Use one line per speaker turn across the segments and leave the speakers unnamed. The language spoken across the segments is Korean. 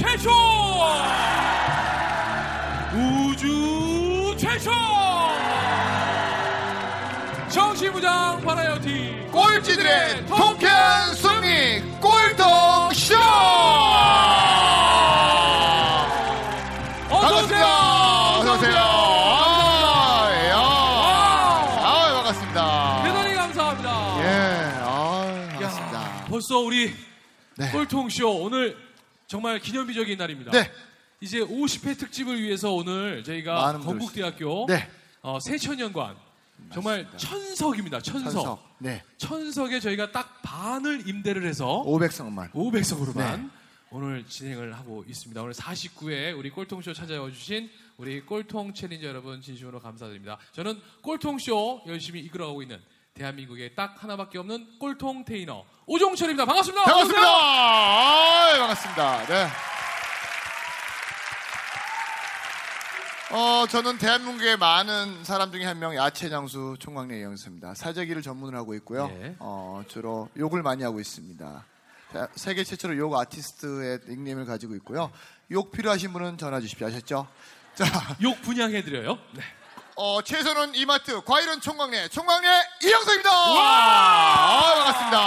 최초! 우주 최초! 정신무장 바라이어티
꼴찌들의 통쾌한 승리 꼴통쇼!
어서오세요.
어서오세요. 아, 예, 아, 아, 반갑습니다.
대단히 감사합니다.
예, 아, 반갑습니다.
벌써 우리
네.
꼴통쇼 오늘 정말 기념비적인 날입니다
네.
이제 50회 특집을 위해서 오늘 저희가
많은
건국대학교
네.
어, 세천년관 정말 천석입니다. 천석.
천석 네
천석에 저희가 딱 반을 임대를 해서
500성만
500석으로만
네.
오늘 진행을 하고 있습니다. 오늘 49회 우리 꼴통쇼 찾아와 주신 우리 꼴통 챌린저 여러분 진심으로 감사드립니다. 저는 꼴통쇼 열심히 이끌어가고 있는 대한민국에 딱 하나밖에 없는 꼴통 테이너 오종철입니다. 반갑습니다.
반갑습니다 아, 반갑습니다 네. 어, 저는 대한민국의 많은 사람 중에 한 명 야채 장수 총각내 이영수입니다. 사재기를 전문을 하고 있고요.
네.
어, 주로 욕을 많이 하고 있습니다. 자, 세계 최초로 욕 아티스트의 닉네임을 가지고 있고요. 욕 필요하신 분은 전화 주십시오. 아셨죠? 자,
욕 분양해 드려요. 네.
어, 채소는 이마트, 과일은 총각내, 총각내 이영석입니다. 아, 반갑습니다.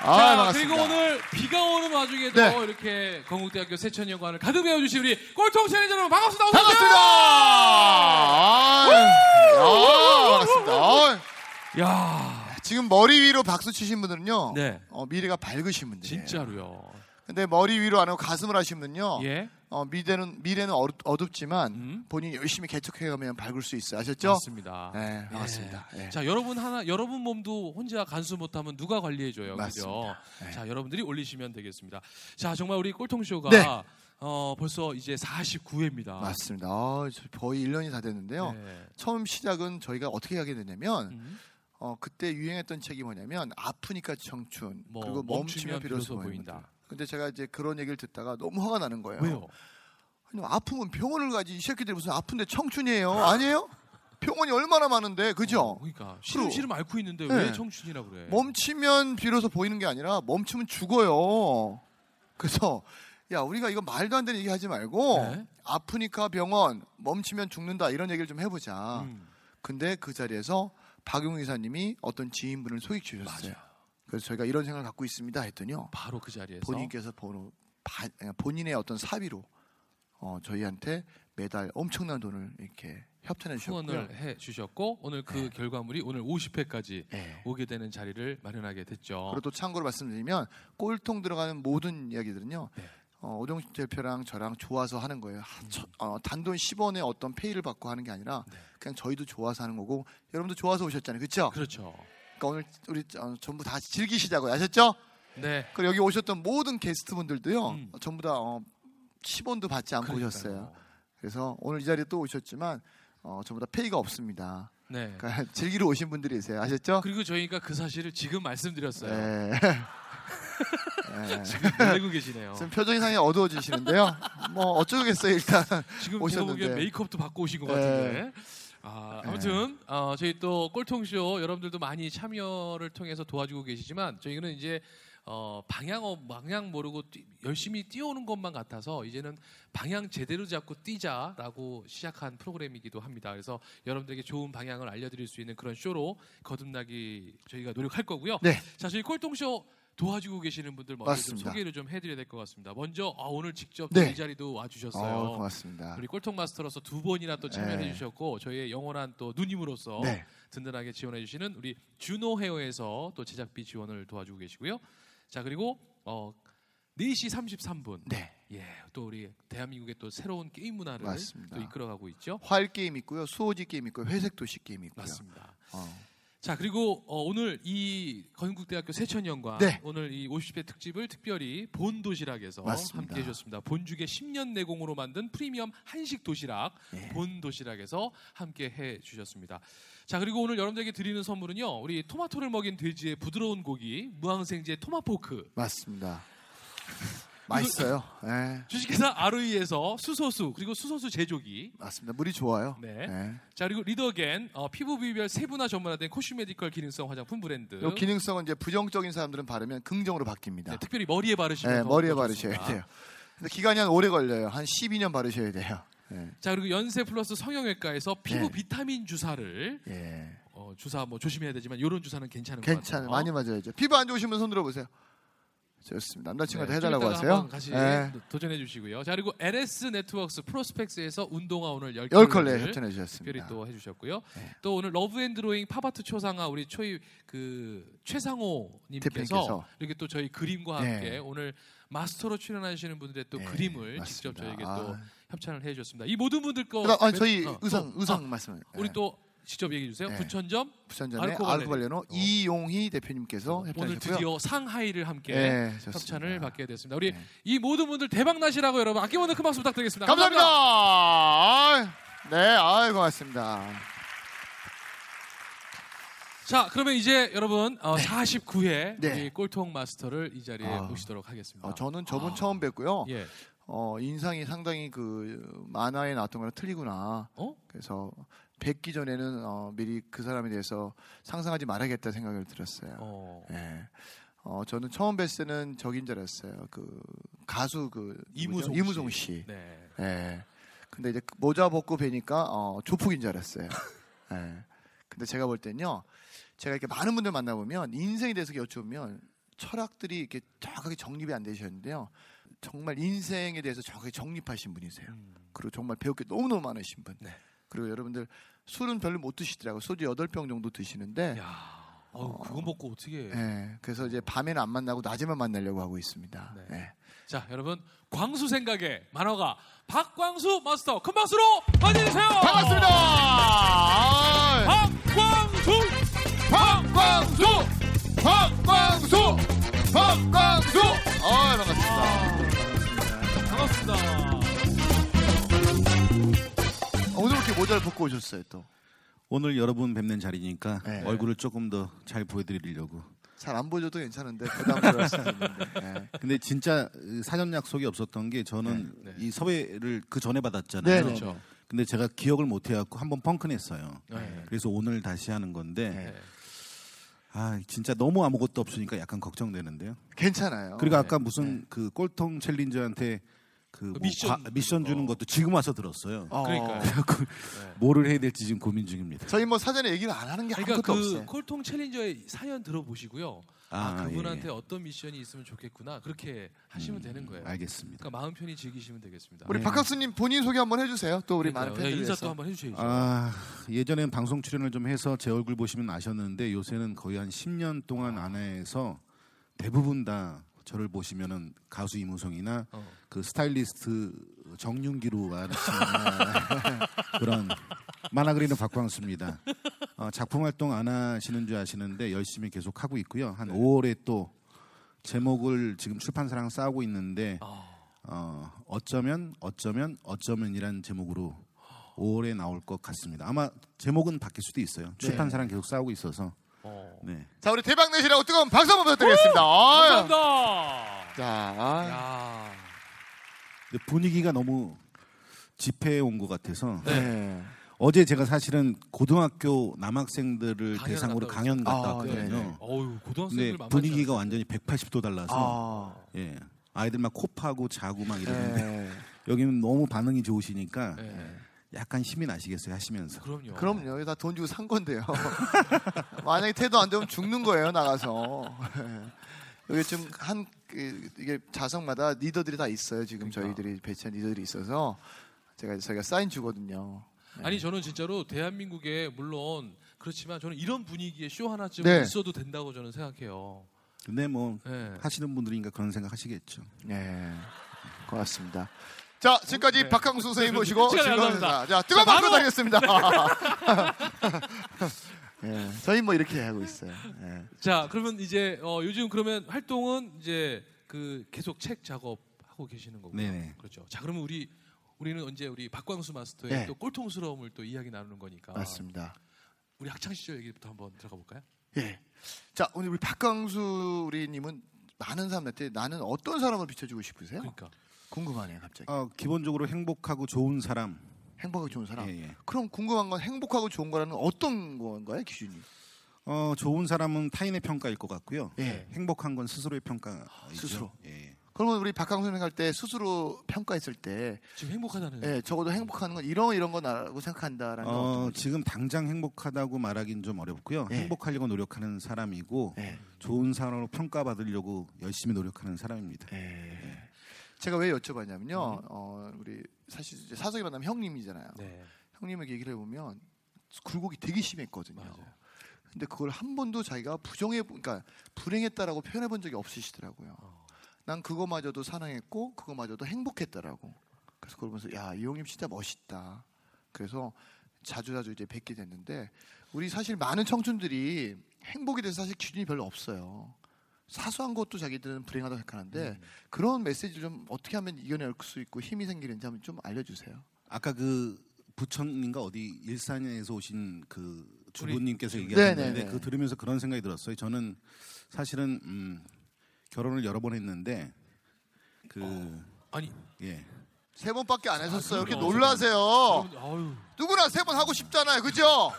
아,
자,
반갑습니다.
그리고 오늘 비가 오는 와중에도
네.
이렇게 건국대학교 세천연관을 가득 메워주신 우리 꼴통 챌린저 여러분 반갑습니다.
반갑습니다. 아, 아, 반갑습니다. 아,
야
지금 머리 위로 박수 치신 분들은요.
네.
어, 미래가 밝으신 분들이에요.
진짜로요.
근데 머리 위로 안 하고 가슴을 분은요.
예.
어, 미래는 미래는 어둡, 어둡 지만
음.
본인이 열심히 개척해 가면 밝을 수 있어요. 아셨죠?
맞습니다.
네,
예.
반갑습니다. 예.
자, 여러분 하나, 여러분 몸도 혼자 간수 못하면 누가 관리해줘요, 그죠?
맞습니다. 네.
자, 여러분들이 올리시면 되겠습니다. 자, 정말 우리 꼴통 쇼가
네.
어, 벌써 이제 49회입니다.
맞습니다. 아, 저 거의 1년이 다 됐는데요.
네.
처음 시작은 저희가 어떻게 하게 되냐면
음,
어, 그때 유행했던 책이 뭐냐면 아프니까 청춘
뭐,
그리고
멈추면
멈추면 비로소
비로소
보인다. 근데 제가 이제 그런 얘기를 듣다가 너무 화가 나는 거예요.
왜요?
아니, 아프면 병원을 가지 이 새끼들이 무슨 아픈데 청춘이에요? 아니에요? 병원이 얼마나 많은데 그죠?
어, 그러니까 시름시름 앓고 있는데 왜
네.
청춘이라고 그래?
멈추면 비로소 보이는 게 아니라 멈추면 죽어요. 그래서 야 우리가 이거 말도 안 되는 얘기 하지 말고
네.
아프니까 병원 멈추면 죽는다 이런 얘기를 좀 해보자.
음,
근데 그 자리에서 박용 의사님이 어떤 지인분을 소개해 주셨어요. 그래서 저희가 이런 생각을 갖고 있습니다 했더니요.
바로 그 자리에서
본인께서 번호, 바- 본인의 어떤 사비로 어, 저희한테 매달 엄청난 돈을 이렇게 협찬해 주셨고요.
후원을 해 주셨고 오늘 그 결과물이 오늘 50회까지
네.
오게 되는 자리를 마련하게 됐죠.
그리고 또 참고로 말씀드리면 꼴통 들어가는 모든 이야기들은요.
네.
어, 오동식 대표랑 저랑 좋아서 하는 거예요. 하- 저- 어, 단돈 10원의 어떤 페이를 받고 하는 게 아니라
네.
그냥 저희도 좋아서 하는 거고 여러분도 좋아서 오셨잖아요. 그렇죠?
그렇죠.
그러니까 오늘 우리 어, 전부 다 즐기시자고요. 아셨죠?
네.
그리고 여기 오셨던 모든 게스트분들도요.
음.
어, 전부 다 어, 10원도 받지 않고
그러니까요.
오셨어요. 그래서 오늘 이 자리에 또 오셨지만 어, 전부 다 페이가 없습니다.
네.
그러니까 즐기러 오신 분들이세요. 아셨죠?
그리고 저희가 그 사실을 지금 말씀드렸어요.
네. 네.
놀라고 계시네요.
지금 표정이 상당히 어두워지시는데요. 뭐 어쩌겠어요 일단.
지금
오셨는데.
메이크업도 받고 오신 것
네.
같은데. 아, 아무튼 어, 저희 또 꼴통쇼 여러분들도 많이 참여를 통해서 도와주고 계시지만 저희는 이제 어, 방향 어, 방향 모르고 뛰- 열심히 뛰어오는 것만 같아서 이제는 방향 제대로 잡고 뛰자라고 시작한 프로그램이기도 합니다. 그래서 여러분들에게 좋은 방향을 알려드릴 수 있는 그런 쇼로 거듭나기 저희가 노력할 거고요.
네.
자, 저희 꼴통쇼 도와주고 계시는 분들 먼저 좀. 소개를 좀 해드려야 될 것 같습니다. 먼저 아, 오늘 직접
네.
이 자리도
어,
와주셨어요.
고맙습니다.
우리 꼴통 마스터로서 두 번이나 또 참여해
네.
주셨고 저희의 영원한 또 누님으로서
네.
든든하게 지원해 주시는 우리 준호 헤어에서 또 제작비 지원을 도와주고 계시고요. 자 그리고 어 4시 33분.
네.
예, 또 우리 대한민국의 또 새로운 게임 문화를
맞습니다.
또 이끌어가고 있죠.
활 게임 있고요, 수호지 게임 있고요, 회색 도시 게임 있고요.
맞습니다.
어.
자 그리고 어, 오늘 이 건국대학교 새천년관
네.
오늘 이 50회 특집을 특별히 본 도시락에서
맞습니다.
함께 해주셨습니다. 본죽의 10년 내공으로 만든 프리미엄 한식 도시락
네.
본 도시락에서 함께 해주셨습니다. 자 그리고 오늘 여러분들에게 드리는 선물은요 우리 토마토를 먹인 돼지의 부드러운 고기 무항생제 토마포크
맞습니다. 맛있어요. 네.
주식회사 아루이에서 수소수 그리고 수소수 제조기
맞습니다. 물이 좋아요.
네. 자 그리고 리더겐 어, 피부 비비별 세분화 전문화된 코슈메디컬 기능성 화장품 브랜드
요 기능성은 이제 부정적인 사람들은 바르면 긍정으로 바뀝니다.
네, 특별히 머리에 바르시면
네,
더
머리에
더
바르셔야
좋습니다.
돼요. 근데 기간이 한 오래 걸려요. 한 12년 바르셔야 돼요. 네.
자 그리고 연세 플러스 성형외과에서 피부
네.
비타민 주사를
예.
어, 주사 뭐 조심해야 되지만 이런 주사는 괜찮은 것
괜찮아요. 많이 맞아야죠. 피부 안 좋으신 분 손 들어보세요. 좋습니다. 남자친구한테
네,
해달라고 하세요.
같이
네.
도전해 주시고요. 자 그리고 LS 네트워크스 프로스펙스에서 운동화 오늘 열
열
켤레
켤레 협찬해
특별히
주셨습니다.
또 해주셨고요.
네.
또 오늘 러브 앤 드로잉 팝아트 초상화 우리 초이 그 최상호님께서. 이렇게 또 저희 그림과
네.
함께 오늘 마스터로 출연하시는 분들의 또
네,
그림을
맞습니다.
직접 저에게
아.
또 협찬을 해주셨습니다. 이 모든 분들 거
아니, 저희
어,
의상
또,
의상
아,
말씀.
우리 또 직접 얘기해 주세요.
네.
부천점
부천전에
알코발레노.
알코발레노 이용희 대표님께서
오늘. 드디어 상하이를 함께
네.
협찬을 받게 됐습니다. 우리
네.
이 모든 분들 대박 나시라고 여러분 아낌없는 큰 박수 부탁드리겠습니다.
감사합니다. 아이, 네, 아이 고맙습니다.
자, 그러면 이제 여러분 어, 49회
네.
우리 꼴통 마스터를 이 자리에
아.
모시도록 하겠습니다.
어, 저는 저분
아.
처음 뵙고요.
예.
어, 인상이 상당히 그 만화에 나왔던 거랑 틀리구나.
어?
그래서 뵙기 전에는 어, 미리 그 사람에 대해서 상상하지 말아야겠다 생각을 들었어요.
어.
예. 어, 저는 처음 뵀을 때는 적인 줄 알았어요. 그 가수 그
이무송.
이무송 씨.
네.
예. 근데 이제 모자 벗고 뵈니까 어, 조폭인 줄 알았어요. 예. 근데 제가 볼 때는요. 제가 이렇게 많은 분들 만나보면 인생에 대해서 여쭈면 철학들이 이렇게 정확하게 정립이 안 되셨는데요. 정말 인생에 대해서 정확하게 정립하신 분이세요.
음.
그리고 정말 배울 게 너무너무 많으신 분.
네.
그리고 여러분들 술은 별로 못 드시더라고요. 소주 8병 정도 드시는데
야. 어, 그거 먹고 어떻게
예. 그래서 이제 밤에는 안 만나고 낮에만 만나려고 하고 있습니다.
네.
예.
자, 여러분 광수 생각의 만화가 박광수 마스터 큰 박수로 맞이해 주세요.
반갑습니다. 아,
박광수!
박광수! 박광수! 박광수! 아, 반갑습니다.
반갑습니다.
오늘 이렇게 모자를 벗고 오셨어요, 또.
오늘 여러분 뵙는 자리니까
네.
얼굴을 조금 더 잘 보여드리려고.
잘 안 보여줘도 괜찮은데 부담스러울 수도 있는데. 예.
근데 진짜 그 사전 약속이 없었던 게 저는
네, 네.
이 섭외를 그 전에
네,
받았잖아요.
그렇죠.
근데 제가 기억을 못 해갖고 한번 펑크냈어요.
네.
그래서 오늘 다시 하는 건데
네.
아 진짜 너무 아무것도 없으니까 약간 걱정되는데요.
괜찮아요.
그리고
네.
아까 무슨 그 꼴통 챌린저한테 그 뭐
미션
과- 미션 주는 것도 지금 와서 들었어요.
어.
그래갖고 뭐를 해야 될지 지금 고민 중입니다.
저희 뭐 사전에 얘기를 안 하는 게
그러니까
아무것도
그
없어요.
콜통 챌린저의 사연 들어보시고요. 아,
아,
그분한테
예.
어떤 미션이 있으면 좋겠구나. 그렇게 하시면 되는 거예요.
알겠습니다.
그러니까 마음 편히 즐기시면 되겠습니다.
우리
네.
박학수님 본인 소개 한번 해주세요. 또 우리
그러니까요.
많은
네,
팬들
인사
위해서.
또 한번 해주셔야죠.
아 예전엔 방송 출연을 좀 해서 제 얼굴 보시면 아셨는데 요새는 거의 한 10년 동안 안에서 대부분 다 저를 보시면은 가수 이무송이나
어.
그 스타일리스트 정윤기로 아시는 그런 만화 그리는 박광수입니다. 어, 작품 활동 안 하시는 줄 아시는데 열심히 계속 하고 있고요. 한 5월에 또 제목을 지금 출판사랑 싸우고 있는데
아,
어, 어쩌면 어쩌면 어쩌면이란 제목으로 5월에 나올 것 같습니다. 아마 제목은 바뀔 수도 있어요. 출판사랑 계속 싸우고 있어서.
어.
네.
자, 우리 대박 내시라고 뜨거운 박수 한번 부탁드리겠습니다. 아유.
감사합니다.
자, 아.
야,
근데 분위기가 너무 집회에 온 것 같아서
네.
어제 제가 사실은 고등학교 남학생들을
강연
대상으로
갔다
강연 갔다
아,
왔거든요.
네네.
어유 고등학생들
근데
만만치
분위기가. 완전히 180도 달라서
아.
예. 아이들 막 코 파고 자고 막 이러는데
네.
여기는 너무 반응이 좋으시니까
네.
약간 힘이 나시겠어요 하시면서.
그럼요.
그럼요. 다 돈 주고 산 건데요. 만약에 태도 안 되면 죽는 거예요, 나가서. 여기 좀한 그, 이게 자성마다 리더들이 다 있어요. 지금
그러니까.
저희들이 배치한 리더들이 있어서 제가 저희가 사인 주거든요.
아니 저는 진짜로 대한민국에 물론 그렇지만 저는 이런 분위기의 쇼 하나쯤
네.
있어도 된다고 저는 생각해요.
근데 뭐
네.
하시는 분들이니까 그런 생각 하시겠죠.
네, 고맙습니다. 자, 지금까지
네.
박항수 선생님 모시고 즐거운. 행사. 자, 뜨거운
자,
박수 드리겠습니다. 예, 저희 뭐 이렇게 하고 있어요. 예.
자 그러면 이제 어, 요즘 그러면 활동은 이제 그 계속 책 작업하고 계시는 거고요.
네네.
그렇죠. 자 그러면 우리 우리는 언제 우리 박광수 마스터의
네.
또 꼴통스러움을 또 이야기 나누는 거니까
맞습니다.
우리 학창 시절 얘기부터 한번 들어가 볼까요?
예. 자, 오늘 우리 박강수 우리님은 많은 사람한테 나는 어떤 사람을 비춰주고 싶으세요?
그러니까
궁금하네요, 갑자기.
어, 기본적으로 행복하고 좋은 사람.
행복하고 좋은 사람.
예, 예.
그럼 궁금한 건 행복하고 좋은 거라는 어떤 건가요, 기준이?
어, 좋은 사람은 타인의 평가일 것 같고요.
예.
행복한 건 스스로의 평가.
스스로.
예.
그러면 우리 박강수님 할때 스스로 평가했을 때,
지금 행복하다는
예, 적어도 행복한 건 이런 이런 거라고 생각한다라는 어?
지금 당장 행복하다고 말하긴 좀 어렵고요.
예.
행복하려고 노력하는 사람이고
예.
좋은 사람으로 평가받으려고 열심히 노력하는 사람입니다.
예. 제가 왜 여쭤봤냐면요. 어, 우리 사실 이제 사석에 만나면 형님이잖아요.
네.
형님에게 얘기를 해보면 굴곡이 되게 심했거든요.
맞아요.
근데 그걸 한 번도 자기가 부정해, 그러니까 불행했다라고 표현해 본 적이 없으시더라고요.
어.
난 그거마저도 사랑했고 그거마저도 행복했다라고. 그래서 그걸 보면서 야이 형님 진짜 멋있다. 그래서 자주 자주 이제 뵙게 됐는데 우리 사실 많은 청춘들이 행복에 대해서 사실 기준이 별로 없어요. 사소한 것도 자기들은 불행하다고 생각하는데
음.
그런 메시지를 좀 어떻게 하면 이겨낼 수 있고 힘이 생기는지 한번 좀 알려주세요.
아까 그 부천인가 어디 일산에서 오신 그 주부님께서
네,
얘기하셨는데. 그 들으면서 그런 생각이 들었어요. 저는 사실은 음, 결혼을 여러 번 했는데 그
아니
예.
세 번밖에 안 하셨어요. 이렇게
그래요?
놀라세요.
아유
누구나 세 번 하고 싶잖아요. 그죠?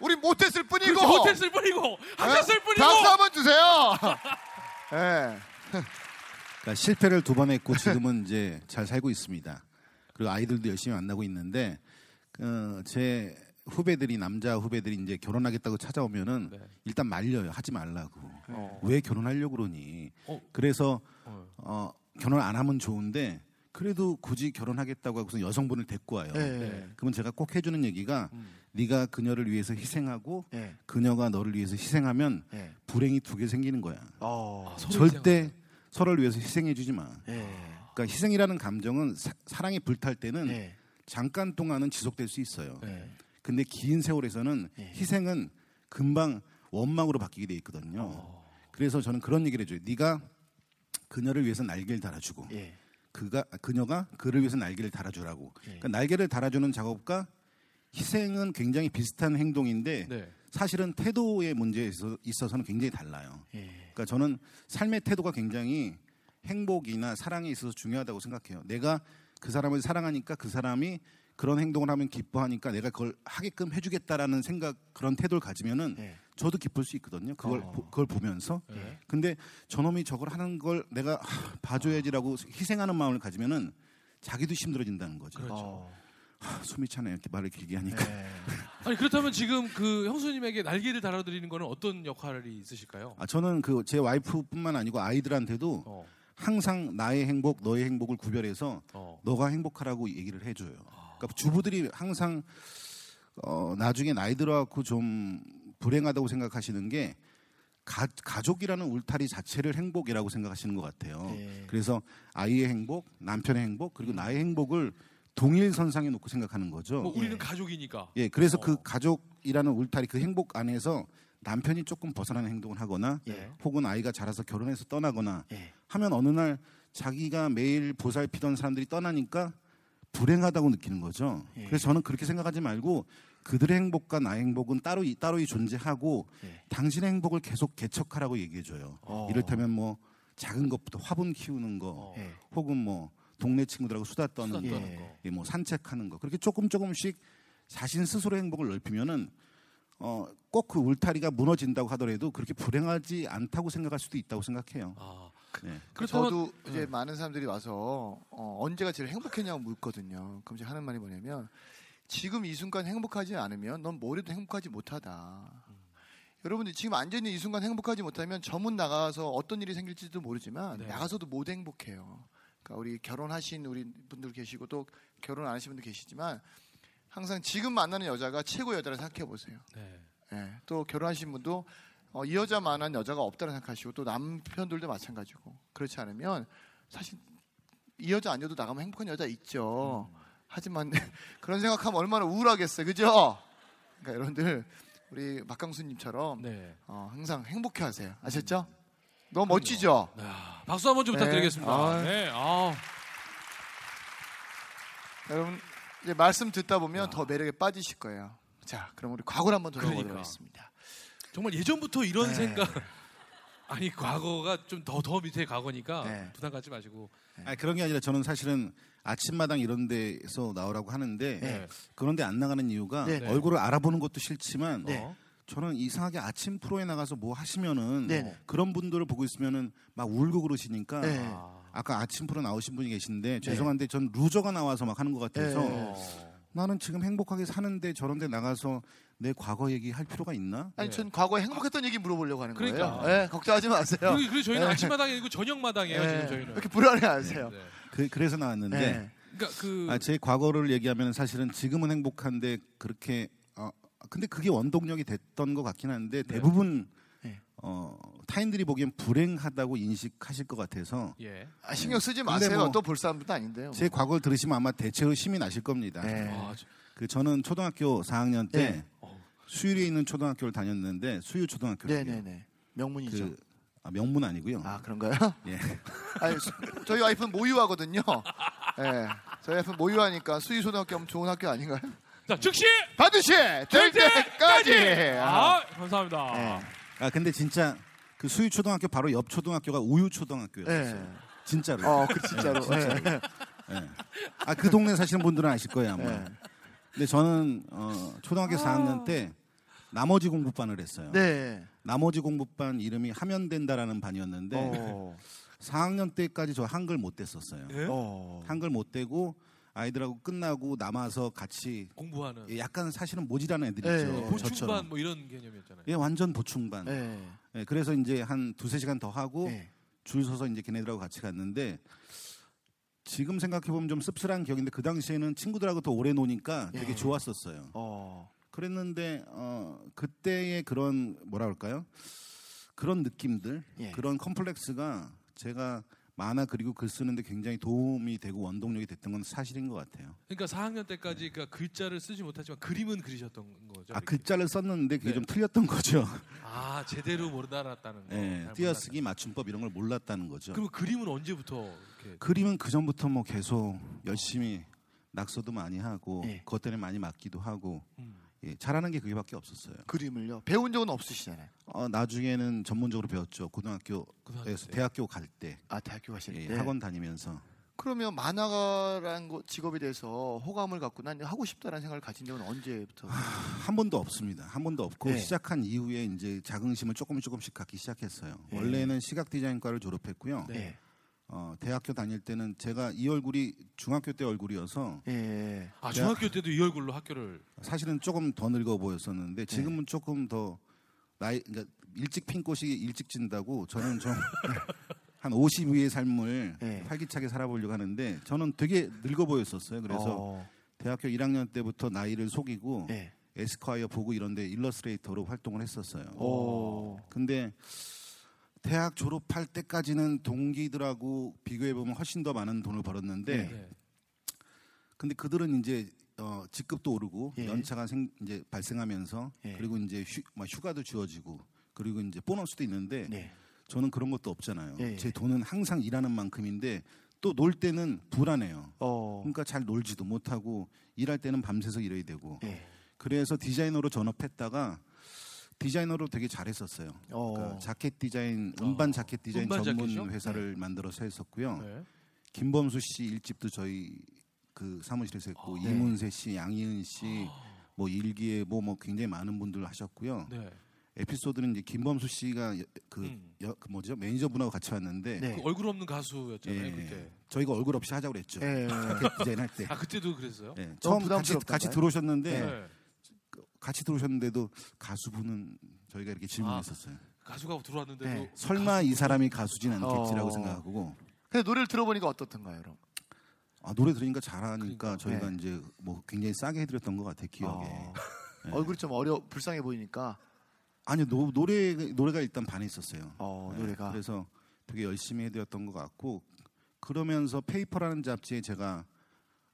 우리 못했을 뿐이고.
그렇지, 못했을 뿐이고 하셨을
예?
뿐이고
박수 한번 주세요. 예.
그러니까 실패를 두 번 했고 지금은 이제 잘 살고 있습니다. 그리고 아이들도 열심히 만나고 있는데 어, 제 후배들이 남자 후배들이 이제 결혼하겠다고 찾아오면은
네.
일단 말려요. 하지 말라고.
어.
왜 결혼하려고 그러니?
어.
그래서
어.
어, 결혼 안 하면 좋은데 그래도 굳이 결혼하겠다고 하고서 여성분을 데리고 와요.
예.
그러면 제가 꼭 해주는 얘기가
음.
네가 그녀를 위해서 희생하고
예.
그녀가 너를 위해서 희생하면
예.
불행이 두 개 생기는 거야.
어.
서로
절대 서로를 위해서 희생해주지 마.
예.
그러니까 희생이라는 감정은 사, 랑이 불탈 때는
예.
잠깐 동안은 지속될 수 있어요.
네.
예.
근데 긴 세월에서는
예.
희생은 금방 원망으로 바뀌게 돼 있거든요.
어.
그래서 저는 그런 얘기를 해줘요. 네가 그녀를 위해서 날개를 달아주고
예.
그가 그녀가 그를 위해서 날개를 달아주라고.
예.
그러니까 날개를 달아주는 작업과 희생은 굉장히 비슷한 행동인데
네.
사실은 태도의 문제에 있어- 있어서는 굉장히 달라요.
예.
그러니까 저는 삶의 태도가 굉장히 행복이나 사랑에 있어서 중요하다고 생각해요. 내가 그 사람을 사랑하니까 그 사람이 그런 행동을 하면 기뻐하니까 내가 그걸 하게끔 해주겠다라는 생각 그런 태도를 가지면은
예.
저도 기쁠 수 있거든요. 그걸
어.
보- 그걸 보면서.
네.
근데 저놈이 저걸 하는 걸 내가 하, 봐줘야지라고 희생하는 마음을 가지면은 자기도 힘들어진다는 거죠.
그렇죠.
어.
하, 숨이 차네 이렇게 말을 길게 하니까.
예.
아니 그렇다면 지금 그 형수님에게 날개를 달아드리는 거는 어떤 역할이 있으실까요?
아, 저는 그 제 와이프뿐만 아니고 아이들한테도
어.
항상 나의 행복, 너의 행복을 구별해서
어.
너가 행복하라고 얘기를 해줘요. 그러니까 주부들이 항상 어, 나중에 나이 들어갖고 좀 불행하다고 생각하시는 게 가, 가족이라는 울타리 자체를 행복이라고 생각하시는 것 같아요.
예.
그래서 아이의 행복, 남편의 행복, 그리고 나의 행복을 동일 선상에 놓고 생각하는 거죠.
뭐 우리는
예.
가족이니까.
예, 그래서
어.
그 가족이라는 울타리 그 행복 안에서 남편이 조금 벗어나는 행동을 하거나
예.
혹은 아이가 자라서 결혼해서 떠나거나
예.
하면 어느 날 자기가 매일 보살피던 사람들이 떠나니까 불행하다고 느끼는 거죠.
예.
그래서 저는 그렇게 생각하지 말고 그들의 행복과 나의 행복은 따로 따로 존재하고
예.
당신의 행복을 계속 개척하라고 얘기해 줘요.
어.
이를테면 뭐 작은 것부터 화분 키우는 거
어.
예.
혹은 뭐 동네 친구들하고 수다 떠는
수다
거,
떠는
예.
거.
예, 뭐 산책하는 거 그렇게 조금 조금씩 자신 스스로의 행복을 넓히면은 어, 꼭 그 울타리가 무너진다고 하더라도 그렇게 불행하지 않다고 생각할 수도 있다고 생각해요.
아.
네.
그렇다면
저도 이제
네.
많은 사람들이 와서 어, 언제가 제일 행복했냐고 묻거든요. 그럼 제가 하는 말이 뭐냐면 지금 이 순간 행복하지 않으면 넌 뭐래도 행복하지 못하다. 여러분들 지금 앉아 있는 이 순간 행복하지 못하면 저문 나가서 어떤 일이 생길지도 모르지만
네.
나가서도 못 행복해요. 그러니까 우리 결혼하신 우리 분들 계시고 또 결혼 안 하신 분들 계시지만 항상 지금 만나는 여자가 최고 여자라 생각해 보세요.
네.
예, 또 결혼하신 분도 어, 이 여자만한 여자가 없다고 생각하시고 또 남편들도 마찬가지고 그렇지 않으면 사실 이 여자 아니어도 나가면 행복한 여자 있죠. 하지만 그런 생각하면 얼마나 우울하겠어요, 그죠? 그러니까 여러분들 우리 박강수님처럼
네.
어, 항상 행복해하세요. 아셨죠? 너무 멋지죠?
야, 박수 한번 좀
네.
부탁드리겠습니다.
아.
네. 아.
여러분 이제 말씀 듣다 보면 더 매력에 빠지실 거예요. 자, 그럼 우리 과거를 한번 돌아보도록
그러니까.
하겠습니다.
정말 예전부터 이런
네.
생각 아니 과거가 좀 더 더 밑에 과거니까
네.
부담 갖지 마시고
아니, 그런 게 아니라 저는 사실은 아침마당 이런 데서 나오라고 하는데
네.
그런데 안 나가는 이유가
네, 네.
얼굴을 알아보는 것도 싫지만
네.
어?
저는 이상하게 아침 프로에 나가서 뭐 하시면은
네, 네.
그런 분들을 보고 있으면은 막 울고 그러시니까
네.
아.
아까 아침 프로 나오신 분이 계신데 죄송한데 전 루저가 나와서 막 하는 것 같아서
네.
어.
나는 지금 행복하게 사는데 저런데 나가서 내 과거 얘기 할 필요가 있나?
아니
네.
전 과거에 행복했던 얘기 물어보려고 하는
그러니까.
거예요. 네, 걱정하지 마세요.
그리고, 그리고 저희는
네.
아침 마당이 아니고 저녁 마당이에요
네,
지금 저희는.
이렇게 불안해하세요.
네.
그, 그래서 나왔는데
네.
그러니까 그
아, 제 과거를 얘기하면 사실은 지금은 행복한데 그렇게 어, 근데 그게 원동력이 됐던 것 같긴 한데 대부분
네.
어, 타인들이 보기엔 불행하다고 인식하실 것 같아서
예.
아, 신경 쓰지
근데
마세요.
뭐
또볼 사람도 아닌데요.
제 과거를 들으시면 아마 대체로 힘이 나실 겁니다.
네.
아, 저-
그 저는 초등학교 4학년 때
네.
수유리에 있는 초등학교를 다녔는데 수유 초등학교예요.
네네네. 명문이죠.
그 아, 명문 아니고요.
아 그런가요?
예.
아니, 수- 저희 와이프는 모유하거든요. 예. 저희 와이프는 모유하니까 수의초등학교 하면 좋은 학교 아닌가요?
자 즉시
반드시 될 때까지. 아.
아 감사합니다.
네.
아 근데 진짜 그 수유 초등학교 바로 옆 초등학교가 우유 초등학교였어요.
네.
진짜로.
어, 그 진짜로. 예.
아그 동네 사시는 분들은 아실 거예요 아마.
네.
근데 저는 어, 초등학교 4학년 때 나머지 공부반을 했어요.
네.
나머지 공부반 이름이 하면 된다라는 반이었는데
어.
4학년 때까지 저 한글 못 댔었어요.
예?
어.
한글 못 대고 아이들하고 끝나고 남아서 같이
공부하는
예, 약간 사실은 모지라는 애들이죠.
네.
보충반
저처럼.
뭐 이런 개념이었잖아요.
예, 완전 보충반.
네.
예, 그래서 이제 한 두세 시간 더 하고
네.
줄 서서 이제 걔네들하고 같이 갔는데 지금 생각해 보면 좀 씁쓸한 기억인데 그 당시에는 친구들하고 더 오래 노니까 되게
예.
좋았었어요.
어.
그랬는데 어 그때의 그런 뭐라 그럴까요? 그런 느낌들,
예.
그런 컴플렉스가 제가 만화 그리고 글 쓰는데 굉장히 도움이 되고 원동력이 됐던 건 사실인 것 같아요.
그러니까 4학년 때까지 그러니까 글자를 쓰지 못하지만 그림은 그리셨던 거죠.
아
이렇게.
글자를 썼는데 그게
네.
좀 틀렸던 거죠.
아 제대로 못 알았다는 거.
예,
잘
띄어쓰기, 맞춤법 이런 걸 몰랐다는 거죠.
그럼 그림은 언제부터 이렇게
그림은 그 전부터 뭐 계속 열심히 낙서도 많이 하고
예.
그것 때문에 많이 맞기도 하고
음.
예, 잘하는 게 그게밖에 없었어요.
그림을요. 배운 적은 없으시잖아요.
어, 나중에는 전문적으로 배웠죠. 고등학교에서
고등학교 때.
대학교 갈 때
아 대학교 가실
예,
때.
학원 다니면서
그러면 만화가라는 거- 직업에 대해서 호감을 갖고 난 하고 싶다는 생각을 가진 적은 언제부터?
한 번도 없습니다. 한 번도 없고
네.
시작한 이후에 이제 자긍심을 조금 조금씩 갖기 시작했어요.
예.
원래는 시각 디자인과를 졸업했고요.
네.
어, 대학교 다닐 때는 제가 이 얼굴이 중학교 때 얼굴이어서
예.
아 중학교 때도 이 얼굴로 학교를
사실은 조금 더 늙어 보였었는데
네.
지금은 조금 더 나이 그러니까 일찍 핀 꽃이 일찍 진다고 저는 좀 한 50 위의 삶을
네.
활기차게 살아보려고 하는데 저는 되게 늙어 보였었어요. 그래서
어,
대학교 1학년 때부터 나이를 속이고
네.
에스콰이어 보고 이런데 일러스트레이터로 활동을 했었어요.
오.
근데 대학 졸업할 때까지는 동기들하고 비교해 보면 훨씬 더 많은 돈을 벌었는데
네.
근데 그들은 이제 어, 직급도 오르고
예.
연차가 생, 이제 발생하면서
예.
그리고 이제 휴, 막 휴가도 주어지고 그리고 이제 보너스도 있는데
네.
저는 그런 것도 없잖아요.
예.
제 돈은 항상 일하는 만큼인데 또 놀 때는 불안해요.
어.
그러니까 잘 놀지도 못하고 일할 때는 밤새서 일해야 되고
예.
그래서 디자이너로 전업했다가 디자이너로 되게 잘했었어요.
어.
그러니까 자켓 디자인, 운반 자켓 디자인
운반
전문
자켓이요?
회사를 만들어서 했었고요.
네.
김범수 씨 일집도 저희 그 사무실에서 했고
아,
네.
이문세 씨, 양희은 씨, 뭐 일기에 뭐, 뭐 굉장히 많은 분들 하셨고요.
네.
에피소드는 이제 김범수 씨가 여- 그,
음.
여- 그 뭐죠 매니저분하고 같이 왔는데
네.
그 얼굴 없는 가수였잖아요
예,
그때.
저희가 얼굴 없이 하자고 그랬죠.
예.
디자인 할 때.
아 그때도 그랬어요?
예, 처음 같이? 같이 들어오셨는데
네.
같이 들어오셨는데도 가수분은 저희가 이렇게 질문했었어요.
가수가 들어왔는데도
네.
설마 이 사람이 가수진 않겠지라고
어.
생각하고
근데 노래를 들어보니까 어떻던가요, 여러분?
아, 노래 들으니까 잘하니까
그러니까.
저희가
네.
이제 뭐 굉장히 싸게 해드렸던 것 같아요 기억에.
어.
네.
얼굴이 좀 어려 불쌍해 보이니까
아니요 노, 노래 노래가 일단 반했었어요.
어,
네,
노래가
그래서 되게 열심히 해드렸던 것 같고 그러면서 페이퍼라는 잡지에 제가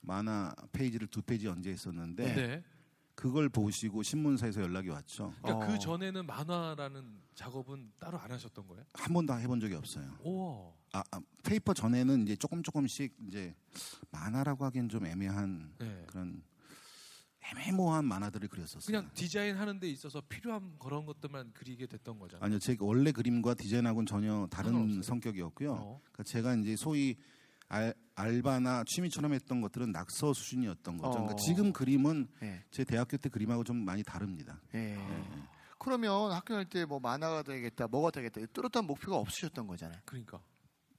만화 페이지를 두 페이지 연재했었는데
네.
그걸 보시고 신문사에서 연락이 왔죠.
그러니까
어.
그 전에는 만화라는 작업은 따로 안 하셨던 거예요?
한 번도 해본 적이 없어요.
오.
아, 아, 페이퍼 전에는 이제 조금 조금씩 이제 만화라고 하기엔 좀 애매한
네.
그런 애매모호한 만화들을 그렸었어요.
그냥 디자인 하는 데 있어서 필요한 그런 것들만 그리게 됐던 거잖아요.
아니요, 제 원래 그림과 디자인하고는 전혀 다른
상관없어요?
성격이었고요.
어.
그러니까 제가 이제 소위 알, 알바나 취미처럼 했던 것들은 낙서 수준이었던 거죠. 그러니까
어.
지금 그림은
예.
제 대학교 때 그림하고 좀 많이 다릅니다.
예. 그러면 학교 다닐 때 뭐 만화가 되겠다, 뭐가 되겠다, 뚜렷한 목표가 없으셨던 거잖아요.
그러니까.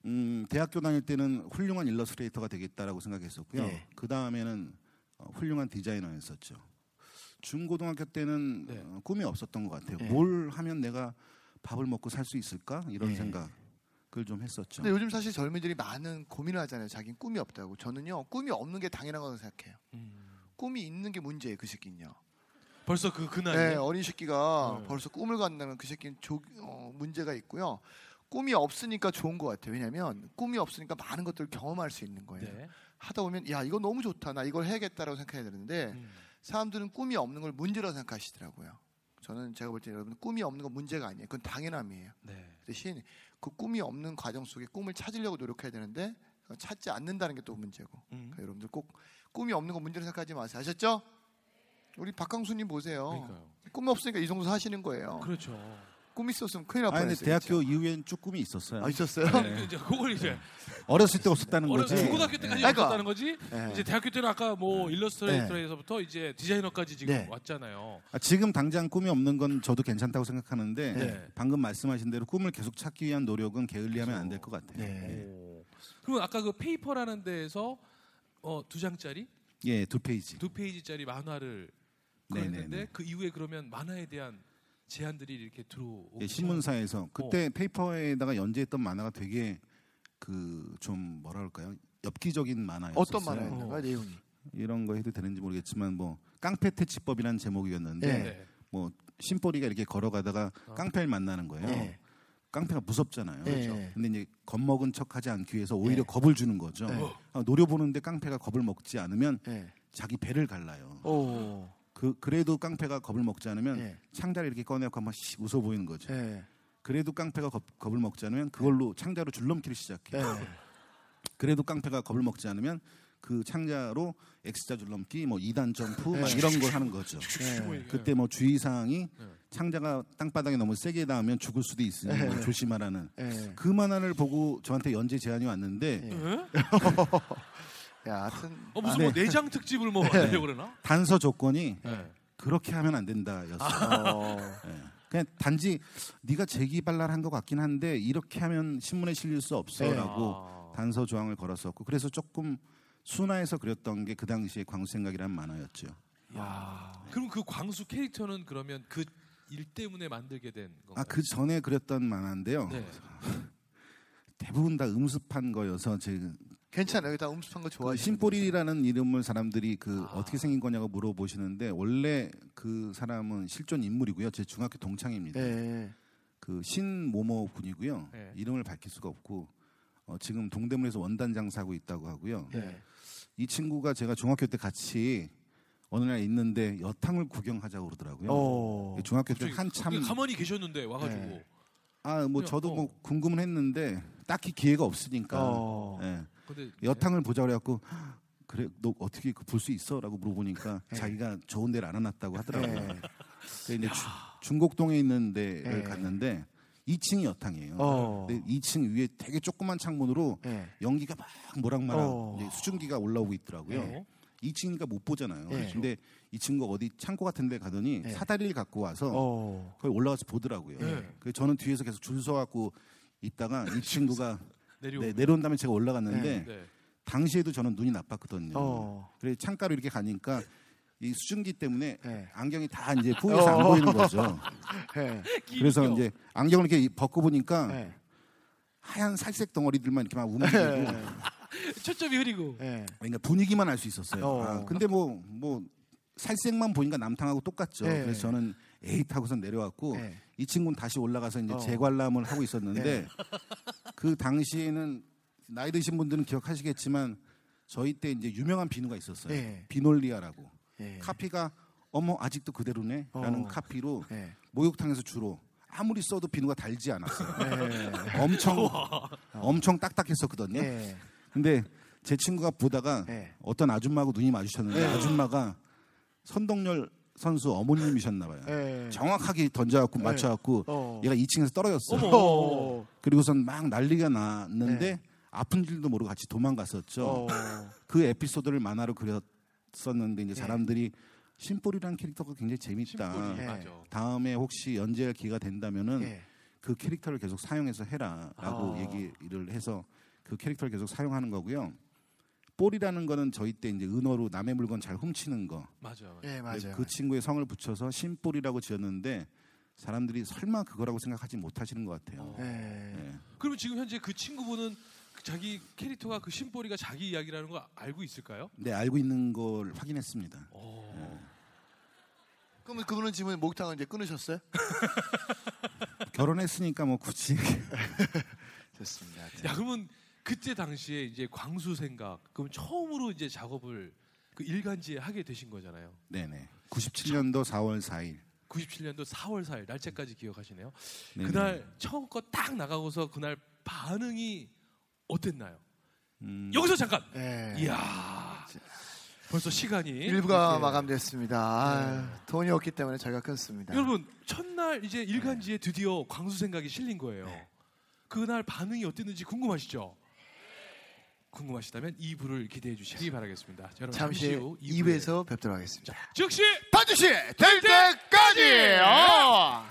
음, 대학교 다닐 때는 훌륭한 일러스트레이터가 되겠다라고 생각했었고요.
예.
그 다음에는 어, 훌륭한 디자이너였었죠. 중고등학교 때는
네.
어, 꿈이 없었던 것 같아요.
예.
뭘 하면 내가 밥을 먹고 살 수 있을까 이런
예.
생각을 좀 했었죠.
근데 요즘 사실 젊은이들이 많은 고민을 하잖아요. 자기는 꿈이 없다고. 저는요, 꿈이 없는 게 당연한 거라고 생각해요.
음.
꿈이 있는 게 문제예요, 그 새끼는요.
벌써 그, 그
네,
나이에?
어린 새끼가
네.
벌써 꿈을 갖는다는 그 새끼는 조, 어, 문제가 있고요. 꿈이 없으니까 좋은 것 같아요. 왜냐하면 꿈이 없으니까 많은 것들을 경험할 수 있는 거예요.
네.
하다 보면 야 이거 너무 좋다, 나 이걸 해야겠다라고 생각해야 되는데
음.
사람들은 꿈이 없는 걸 문제라고 생각하시더라고요. 저는 제가 볼 때 여러분 꿈이 없는 건 문제가 아니에요. 그건 당연함이에요.
네.
대신 그 꿈이 없는 과정 속에 꿈을 찾으려고 노력해야 되는데 찾지 않는다는 게 또 문제고.
음.
그러니까 여러분들 꼭 꿈이 없는 건 문제로 생각하지 마세요. 아셨죠? 우리 박강수님 보세요.
그러니까요.
꿈이 없으니까 이 정도 사시는 거예요.
그렇죠.
꿈 있었으면 큰일
날아 근데
뻔했어요.
대학교 이후엔 쭉 꿈이 있었어요.
아 있었어요?
네. 이제 그걸 이제
어렸을 때 없었다는 거지.
중고등학교 때까지
그러니까.
없었다는 거지.
네.
이제 대학교 때는 아까 뭐 일러스트레이터에서부터 이제 디자이너까지 지금
네.
왔잖아요.
아, 지금 당장 꿈이 없는 건 저도 괜찮다고 생각하는데
네.
방금 말씀하신 대로 꿈을 계속 찾기 위한 노력은 게을리하면 안 될 것 같아요.
네.
오. 그러면 아까 그 페이퍼라는 데에서 어, 두 장짜리,
예, 두 페이지.
두 페이지짜리 만화를
네네네.
그렸는데 그 이후에 그러면 만화에 대한 제안들이 이렇게 들어오고
예, 신문사에서 그때 페이퍼에다가 연재했던 만화가 되게 그 좀 뭐라 그럴까요? 엽기적인 만화였어요.
어떤 만화였나요? 내용이?
이런 거 해도 되는지 모르겠지만 뭐 깡패 퇴치법이라는 제목이었는데
네.
네.
뭐 심볼이가 이렇게 걸어가다가
어.
깡패를 만나는 거예요.
네.
깡패가 무섭잖아요.
네.
근데 이제 겁먹은 척하지 않기 위해서 오히려
네.
겁을 주는 거죠.
네.
아, 노려보는데 깡패가 겁을 먹지 않으면
네.
자기 배를 갈라요.
오.
그 그래도 깡패가 겁을 먹지 않으면
네.
창자를 이렇게 꺼내고 한번 씩 웃어 보이는 거죠.
네.
그래도 깡패가 겁, 겁을 먹지 않으면 그걸로 창자로 줄넘기를
네.
시작해요. 그래도 깡패가 겁을 먹지 않으면 그 창자로 X자 줄넘기, 뭐 2단 점프 막
네.
이런 걸 하는 거죠.
네.
그때 뭐 주의사항이
네.
창자가 땅바닥에 너무 세게 닿으면 죽을 수도 있으니 뭐
네.
조심하라는
네.
그 만화를 보고 저한테 연재 제안이 왔는데?
야, 하여튼
어, 무슨
아,
뭐
네.
내장 특집을 뭐 하려고 그러나?
단서 조건이
네.
그렇게 하면 안 된다였어요.
어.
예. 그냥 단지 네가 재기발랄한 것 같긴 한데 이렇게 하면 신문에 실릴 수 없어라고
아.
단서 조항을 걸었었고 그래서 조금 순화해서 그렸던 게 그 당시에 광수 생각이라는 만화였죠.
야. 그럼 그 광수 캐릭터는 그러면 그 일 때문에 만들게 된 건가요?
아 그 전에 그렸던 만화인데요.
네.
대부분 다 음습한 거여서 지금
괜찮아요. 다 음습한
거그
좋아하시는
심보리라는 이름을 사람들이 그
아.
어떻게 생긴 거냐고 물어보시는데 원래 그 사람은 실존 인물이고요. 제 중학교 동창입니다.
네.
그 신모모 군이고요.
네.
이름을 밝힐 수가 없고 어, 지금 동대문에서 원단 장사하고 있다고 하고요.
네.
이 친구가 제가 중학교 때 같이 어느 날 있는데 여탕을 구경하자고 그러더라고요.
어.
중학교 때 한참
가만히 계셨는데 와가지고
네.
아뭐
그냥,
저도
어.
뭐 궁금은 했는데 딱히 기회가 없으니까
어.
예.
근데
여탕을 보자 그래갖고 그래 너 어떻게 볼 수 있어라고 물어보니까
네.
자기가 좋은 데를 알아놨다고 하더라고요.
네.
그래서 이제 주- 중곡동에 있는 데를
네.
갔는데 2층이 여탕이에요.
어.
근데 2층 위에 되게 조그만 창문으로
네.
연기가 막 모락모락
어.
수증기가 올라오고 있더라고요.
네.
2층이니까 못 보잖아요.
네.
근데 이 친구가 어디 창고 같은 데 가더니
네.
사다리를 갖고 와서
어.
거기 올라가서 보더라고요.
네.
그래서 저는 뒤에서 계속 줄 서갖고 있다가 이 친구가
내려
네, 내려온 다음에 제가 올라갔는데
네.
당시에도 저는 눈이 나빴거든요.
어.
그래서 창가로 이렇게 가니까 이 수증기 때문에
네.
안경이 다 이제 뿌여서 안
어.
보이는 거죠.
네.
그래서 이제 안경을 이렇게 벗고 보니까
네.
하얀 살색 덩어리들만 이렇게 막 움직이고
초점이 흐리고.
네.
그러니까 분위기만 알 수 있었어요.
어.
아, 근데 뭐뭐 살색만 보니까 남탕하고 똑같죠.
네.
그래서 저는 에이 타고서 내려왔고
네.
이 친구는 다시 올라가서 이제
어.
재관람을 하고 있었는데
네.
그 당시에는 나이 드신 분들은 기억하시겠지만 저희 때 이제 유명한 비누가 있었어요.
네.
비놀리아라고.
네.
카피가 어머 아직도 그대로네 라는
어.
카피로
네.
목욕탕에서 주로 아무리 써도 비누가 달지 않았어요.
네.
엄청 엄청 딱딱했었거든요.
네.
근데 제 친구가 보다가
네.
어떤 아줌마하고 눈이 마주쳤는데
네.
아줌마가 선동열 선수 어머님이셨나 봐요.
네.
정확하게 던져갖고
네.
맞춰갖고
어.
얘가 2층에서 떨어졌어요.
어.
그리고선 막 난리가 났는데
네.
아픈 줄도 모르고 같이 도망갔었죠.
어.
그 에피소드를 만화로 그렸었는데 이제
네.
사람들이 심볼이라는 캐릭터가 굉장히 재밌다.
심볼이
네.
다음에 혹시 연재할 기회가 된다면은
네.
그 캐릭터를 계속 사용해서 해라라고
아.
얘기를 해서 그 캐릭터를 계속 사용하는 거고요. 볼이라는 거는 저희 때 이제 은어로 남의 물건 잘 훔치는 거.
맞아. 맞아.
네, 맞아요.
그 친구의 성을 붙여서 심볼이라고 지었는데 사람들이 설마 그거라고 생각하지 못하시는 것 같아요.
네.
네.
그러면 지금 현재 그 친구분은 그 자기 캐릭터가 그 심볼이가 자기 이야기라는 거 알고 있을까요?
네 알고 있는 걸 확인했습니다.
어.
그러면 그분은 지금 목욕탕을 이제 끊으셨어요?
결혼했으니까 뭐 굳이
됐습니다.
야 그러면 그때 당시에 이제 광수 생각 그럼 처음으로 이제 작업을 그 일간지에 하게 되신 거잖아요.
네네 97년도 4월 4일
97년도 4월 4일 날짜까지 기억하시네요.
네네.
그날 처음 거 딱 나가고서 그날 반응이 어땠나요?
음,
여기서 잠깐.
네.
이야. 벌써 시간이
일부가
이렇게.
마감됐습니다. 아, 돈이 없기 때문에 저희가 끊습니다.
여러분 첫날 이제 일간지에 드디어 광수 생각이 실린 거예요.
네.
그날 반응이 어땠는지 궁금하시죠? 궁금하시다면 2부를 기대해 주시기 바라겠습니다. 자, 여러분 잠시,
잠시
후
2부에서 뵙도록 하겠습니다.
즉시
반드시 될 때까지! 어!